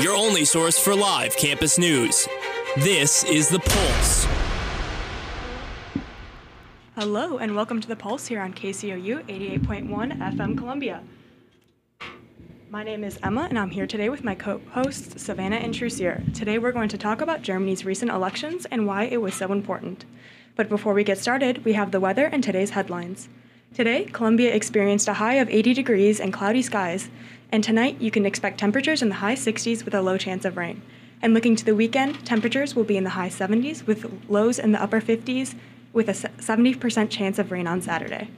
your only source for live campus news. This is The Pulse. Hello, and welcome to The Pulse here on KCOU 88.1 FM Columbia. My name is Emma, and I'm here today with my co hosts, Savannah and Truecere. Today, we're going to talk about Germany's recent elections and why it was so important. But before we get started, we have the weather and today's headlines. Today, Columbia experienced a high of 80 degrees and cloudy skies, and tonight you can expect temperatures in the high 60s with a low chance of rain. And looking to the weekend, temperatures will be in the high 70s with lows in the upper 50s with a 70% chance of rain on Saturday.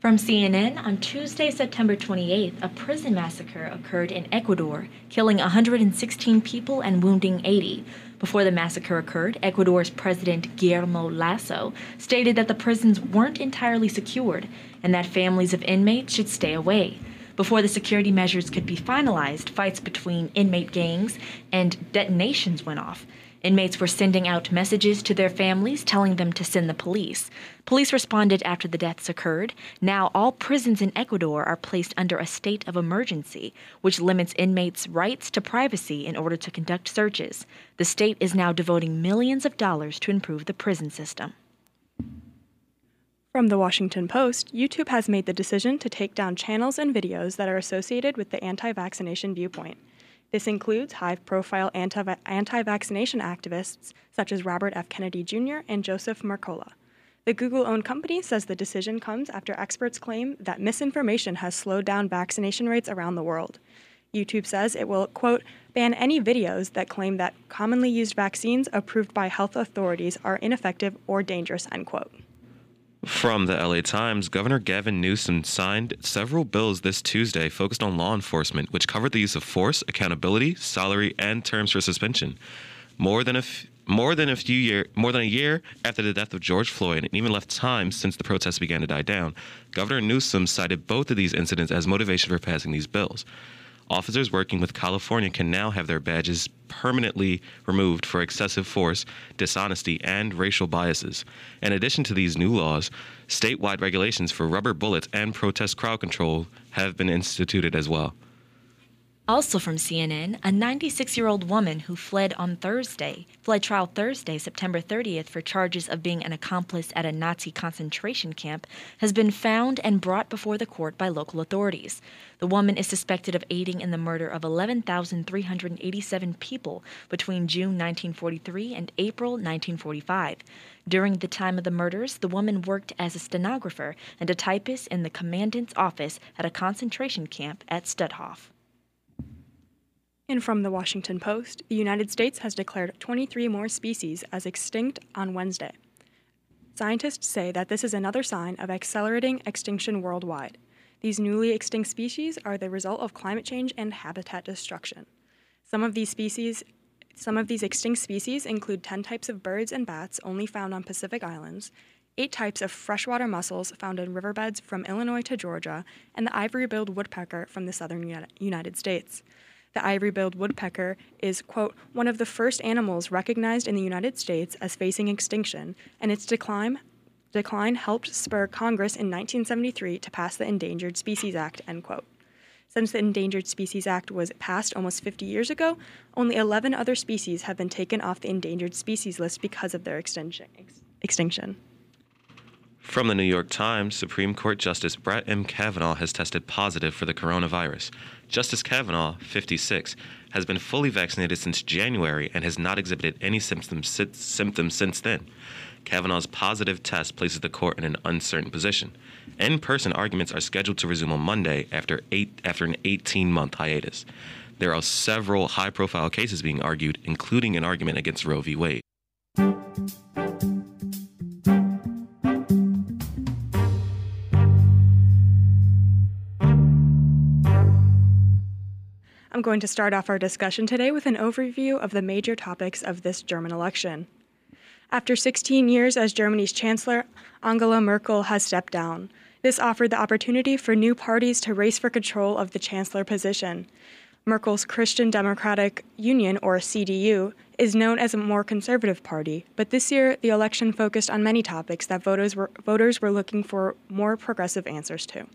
From CNN, on Tuesday, September 28th, a prison massacre occurred in Ecuador, killing 116 people and wounding 80. Before the massacre occurred, Ecuador's President Guillermo Lasso stated that the prisons weren't entirely secured and that families of inmates should stay away. Before the security measures could be finalized, fights between inmate gangs and detonations went off. Inmates were sending out messages to their families telling them to send the police. Police responded after the deaths occurred. Now, all prisons in Ecuador are placed under a state of emergency, which limits inmates' rights to privacy in order to conduct searches. The state is now devoting millions of dollars to improve the prison system. From the Washington Post, YouTube has made the decision to take down channels and videos that are associated with the anti vaccination viewpoint. This includes high profile anti vaccination activists such as Robert F. Kennedy Jr. and Joseph Mercola. The Google owned company says the decision comes after experts claim that misinformation has slowed down vaccination rates around the world. YouTube says it will, quote, ban any videos that claim that commonly used vaccines approved by health authorities are ineffective or dangerous, end quote. From the LA Times, Governor Gavin Newsom signed several bills this Tuesday focused on law enforcement, which covered the use of force, accountability, salary, and terms for suspension. More than a f- more than a few year, more than a year after the death of George Floyd, and even left time since the protests began to die down, Governor Newsom cited both of these incidents as motivation for passing these bills. Officers working with California can now have their badges permanently removed for excessive force, dishonesty, and racial biases. In addition to these new laws, statewide regulations for rubber bullets and protest crowd control have been instituted as well. Also from CNN, a 96 year old woman who fled on Thursday, fled trial Thursday, September 30th, for charges of being an accomplice at a Nazi concentration camp, has been found and brought before the court by local authorities. The woman is suspected of aiding in the murder of 11,387 people between June 1943 and April 1945. During the time of the murders, the woman worked as a stenographer and a typist in the commandant's office at a concentration camp at Stutthof. And from the Washington Post, the United States has declared 23 more species as extinct on Wednesday. Scientists say that this is another sign of accelerating extinction worldwide. These newly extinct species are the result of climate change and habitat destruction. Some of these species some of these extinct species include 10 types of birds and bats only found on Pacific Islands, 8 types of freshwater mussels found in riverbeds from Illinois to Georgia, and the ivory-billed woodpecker from the southern United States. The ivory-billed woodpecker is, quote, one of the first animals recognized in the United States as facing extinction, and its decline, decline helped spur Congress in 1973 to pass the Endangered Species Act, end quote. Since the Endangered Species Act was passed almost 50 years ago, only 11 other species have been taken off the endangered species list because of their extinction. extinction. From the New York Times, Supreme Court Justice Brett M. Kavanaugh has tested positive for the coronavirus. Justice Kavanaugh, 56, has been fully vaccinated since January and has not exhibited any symptoms, symptoms since then. Kavanaugh's positive test places the court in an uncertain position. In person arguments are scheduled to resume on Monday after, eight, after an 18 month hiatus. There are several high profile cases being argued, including an argument against Roe v. Wade. I'm going to start off our discussion today with an overview of the major topics of this German election. After 16 years as Germany's chancellor, Angela Merkel has stepped down. This offered the opportunity for new parties to race for control of the chancellor position. Merkel's Christian Democratic Union, or CDU, is known as a more conservative party, but this year the election focused on many topics that voters were, voters were looking for more progressive answers to.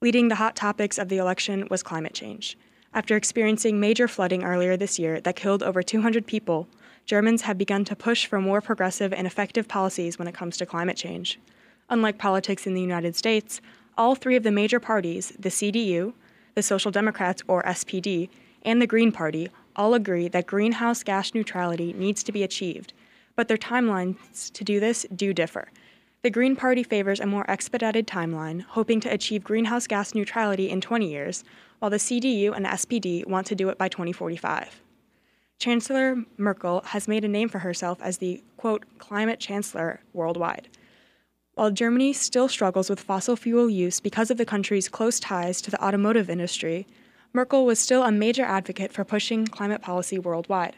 Leading the hot topics of the election was climate change. After experiencing major flooding earlier this year that killed over 200 people, Germans have begun to push for more progressive and effective policies when it comes to climate change. Unlike politics in the United States, all three of the major parties, the CDU, the Social Democrats or SPD, and the Green Party, all agree that greenhouse gas neutrality needs to be achieved, but their timelines to do this do differ. The Green Party favors a more expedited timeline, hoping to achieve greenhouse gas neutrality in 20 years, while the CDU and SPD want to do it by 2045. Chancellor Merkel has made a name for herself as the, quote, climate chancellor worldwide. While Germany still struggles with fossil fuel use because of the country's close ties to the automotive industry, Merkel was still a major advocate for pushing climate policy worldwide.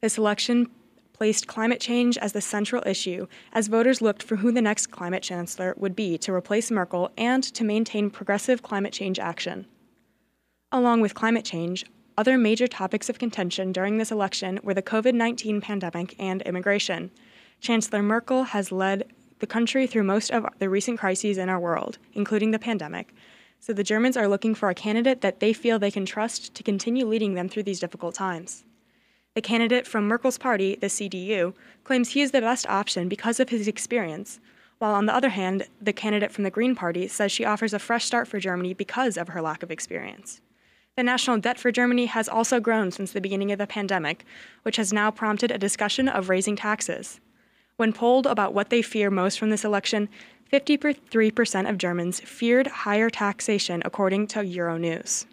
This election placed climate change as the central issue as voters looked for who the next climate chancellor would be to replace Merkel and to maintain progressive climate change action. Along with climate change, other major topics of contention during this election were the COVID 19 pandemic and immigration. Chancellor Merkel has led the country through most of the recent crises in our world, including the pandemic, so the Germans are looking for a candidate that they feel they can trust to continue leading them through these difficult times. The candidate from Merkel's party, the CDU, claims he is the best option because of his experience, while on the other hand, the candidate from the Green Party says she offers a fresh start for Germany because of her lack of experience. The national debt for Germany has also grown since the beginning of the pandemic, which has now prompted a discussion of raising taxes. When polled about what they fear most from this election, 53% of Germans feared higher taxation, according to Euronews.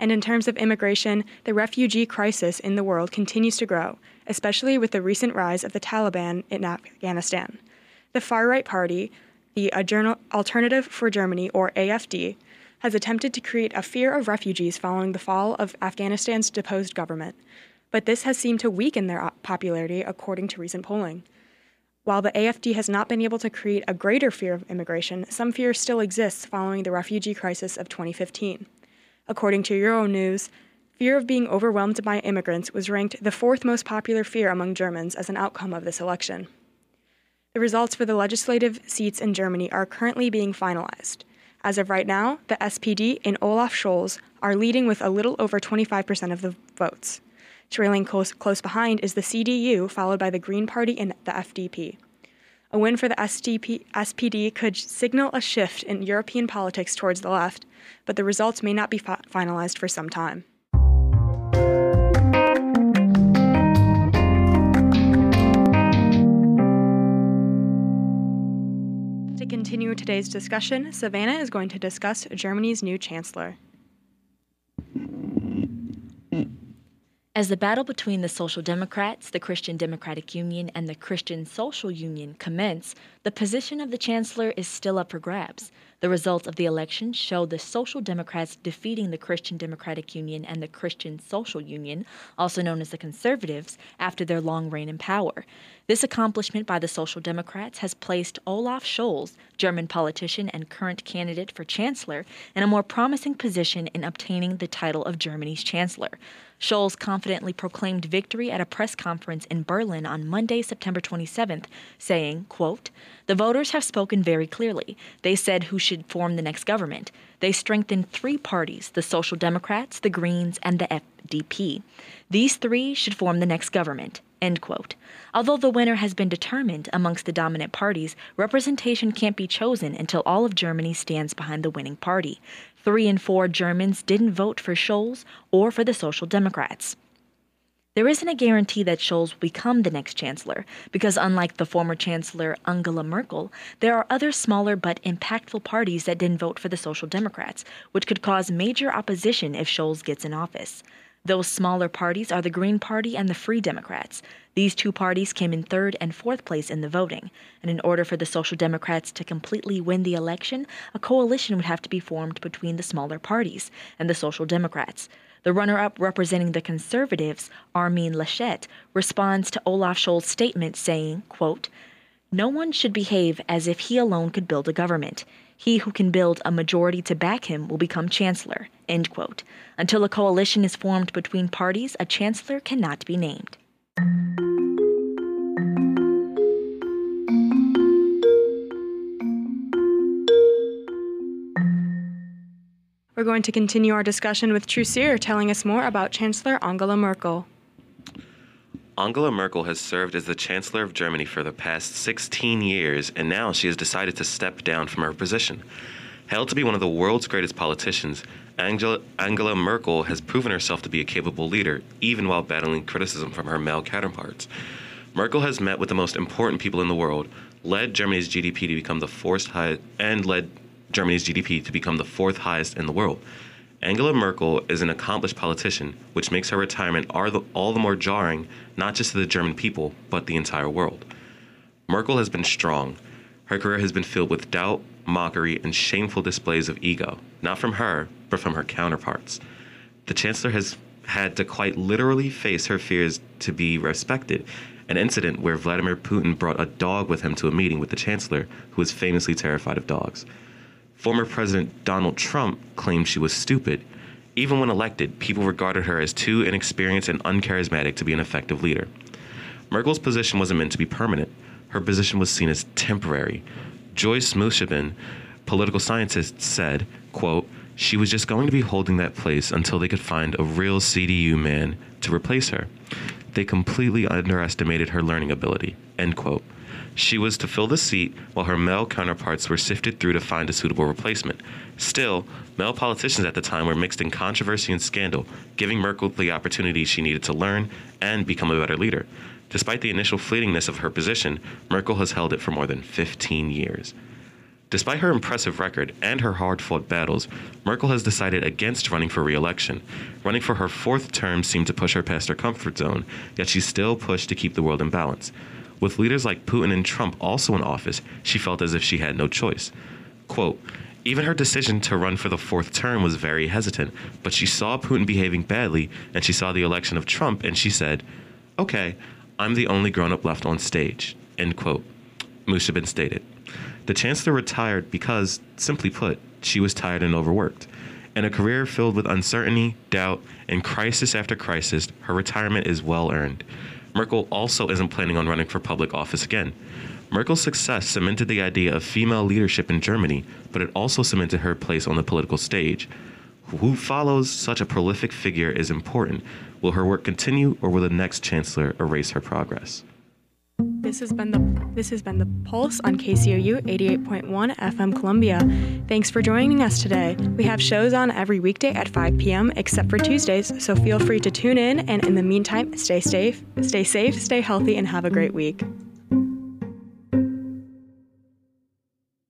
And in terms of immigration, the refugee crisis in the world continues to grow, especially with the recent rise of the Taliban in Afghanistan. The far right party, the Alternative for Germany, or AFD, has attempted to create a fear of refugees following the fall of Afghanistan's deposed government, but this has seemed to weaken their popularity according to recent polling. While the AFD has not been able to create a greater fear of immigration, some fear still exists following the refugee crisis of 2015. According to Euronews, fear of being overwhelmed by immigrants was ranked the fourth most popular fear among Germans as an outcome of this election. The results for the legislative seats in Germany are currently being finalized. As of right now, the SPD and Olaf Scholz are leading with a little over 25% of the votes. Trailing close, close behind is the CDU, followed by the Green Party and the FDP. A win for the SDP, SPD could signal a shift in European politics towards the left, but the results may not be fi- finalized for some time. To continue today's discussion, Savannah is going to discuss Germany's new chancellor. As the battle between the Social Democrats, the Christian Democratic Union, and the Christian Social Union commence, the position of the Chancellor is still up for grabs. The results of the election showed the Social Democrats defeating the Christian Democratic Union and the Christian Social Union, also known as the Conservatives, after their long reign in power. This accomplishment by the Social Democrats has placed Olaf Scholz, German politician and current candidate for chancellor, in a more promising position in obtaining the title of Germany's chancellor. Scholz confidently proclaimed victory at a press conference in Berlin on Monday, September 27th, saying, quote, The voters have spoken very clearly. They said who should form the next government. They strengthened three parties the Social Democrats, the Greens, and the FDP. These three should form the next government. End quote. Although the winner has been determined amongst the dominant parties, representation can't be chosen until all of Germany stands behind the winning party. Three in four Germans didn't vote for Scholz or for the Social Democrats. There isn't a guarantee that Scholz will become the next chancellor, because unlike the former chancellor Angela Merkel, there are other smaller but impactful parties that didn't vote for the Social Democrats, which could cause major opposition if Scholz gets in office. Those smaller parties are the Green Party and the Free Democrats. These two parties came in third and fourth place in the voting, and in order for the Social Democrats to completely win the election, a coalition would have to be formed between the smaller parties and the Social Democrats. The runner up representing the Conservatives, Armin Laschet, responds to Olaf Scholz's statement saying, quote, No one should behave as if he alone could build a government. He who can build a majority to back him will become chancellor. Until a coalition is formed between parties, a chancellor cannot be named. We're going to continue our discussion with Truecere telling us more about Chancellor Angela Merkel. Angela Merkel has served as the Chancellor of Germany for the past 16 years, and now she has decided to step down from her position. Held to be one of the world's greatest politicians, Angela, Angela Merkel has proven herself to be a capable leader, even while battling criticism from her male counterparts. Merkel has met with the most important people in the world, led Germany's GDP to become the fourth highest, and led Germany's GDP to become the fourth highest in the world. Angela Merkel is an accomplished politician, which makes her retirement all the more jarring, not just to the German people, but the entire world. Merkel has been strong. Her career has been filled with doubt, mockery, and shameful displays of ego, not from her, but from her counterparts. The Chancellor has had to quite literally face her fears to be respected, an incident where Vladimir Putin brought a dog with him to a meeting with the Chancellor, who is famously terrified of dogs. Former President Donald Trump claimed she was stupid. Even when elected, people regarded her as too inexperienced and uncharismatic to be an effective leader. Merkel's position wasn't meant to be permanent. Her position was seen as temporary. Joyce Mushaben, political scientist, said, quote, she was just going to be holding that place until they could find a real CDU man to replace her. They completely underestimated her learning ability, end quote. She was to fill the seat while her male counterparts were sifted through to find a suitable replacement. Still, male politicians at the time were mixed in controversy and scandal, giving Merkel the opportunity she needed to learn and become a better leader. Despite the initial fleetingness of her position, Merkel has held it for more than 15 years. Despite her impressive record and her hard fought battles, Merkel has decided against running for re election. Running for her fourth term seemed to push her past her comfort zone, yet she still pushed to keep the world in balance. With leaders like Putin and Trump also in office, she felt as if she had no choice. Quote, even her decision to run for the fourth term was very hesitant, but she saw Putin behaving badly and she saw the election of Trump and she said, Okay, I'm the only grown up left on stage. End quote. Mushaben stated. The chancellor retired because, simply put, she was tired and overworked. In a career filled with uncertainty, doubt, and crisis after crisis, her retirement is well earned. Merkel also isn't planning on running for public office again. Merkel's success cemented the idea of female leadership in Germany, but it also cemented her place on the political stage. Who follows such a prolific figure is important. Will her work continue, or will the next chancellor erase her progress? This has been the this has been the Pulse on KCOU 88.1 FM Columbia. Thanks for joining us today. We have shows on every weekday at 5 p.m. except for Tuesdays, so feel free to tune in and in the meantime, stay safe, stay safe, stay healthy and have a great week.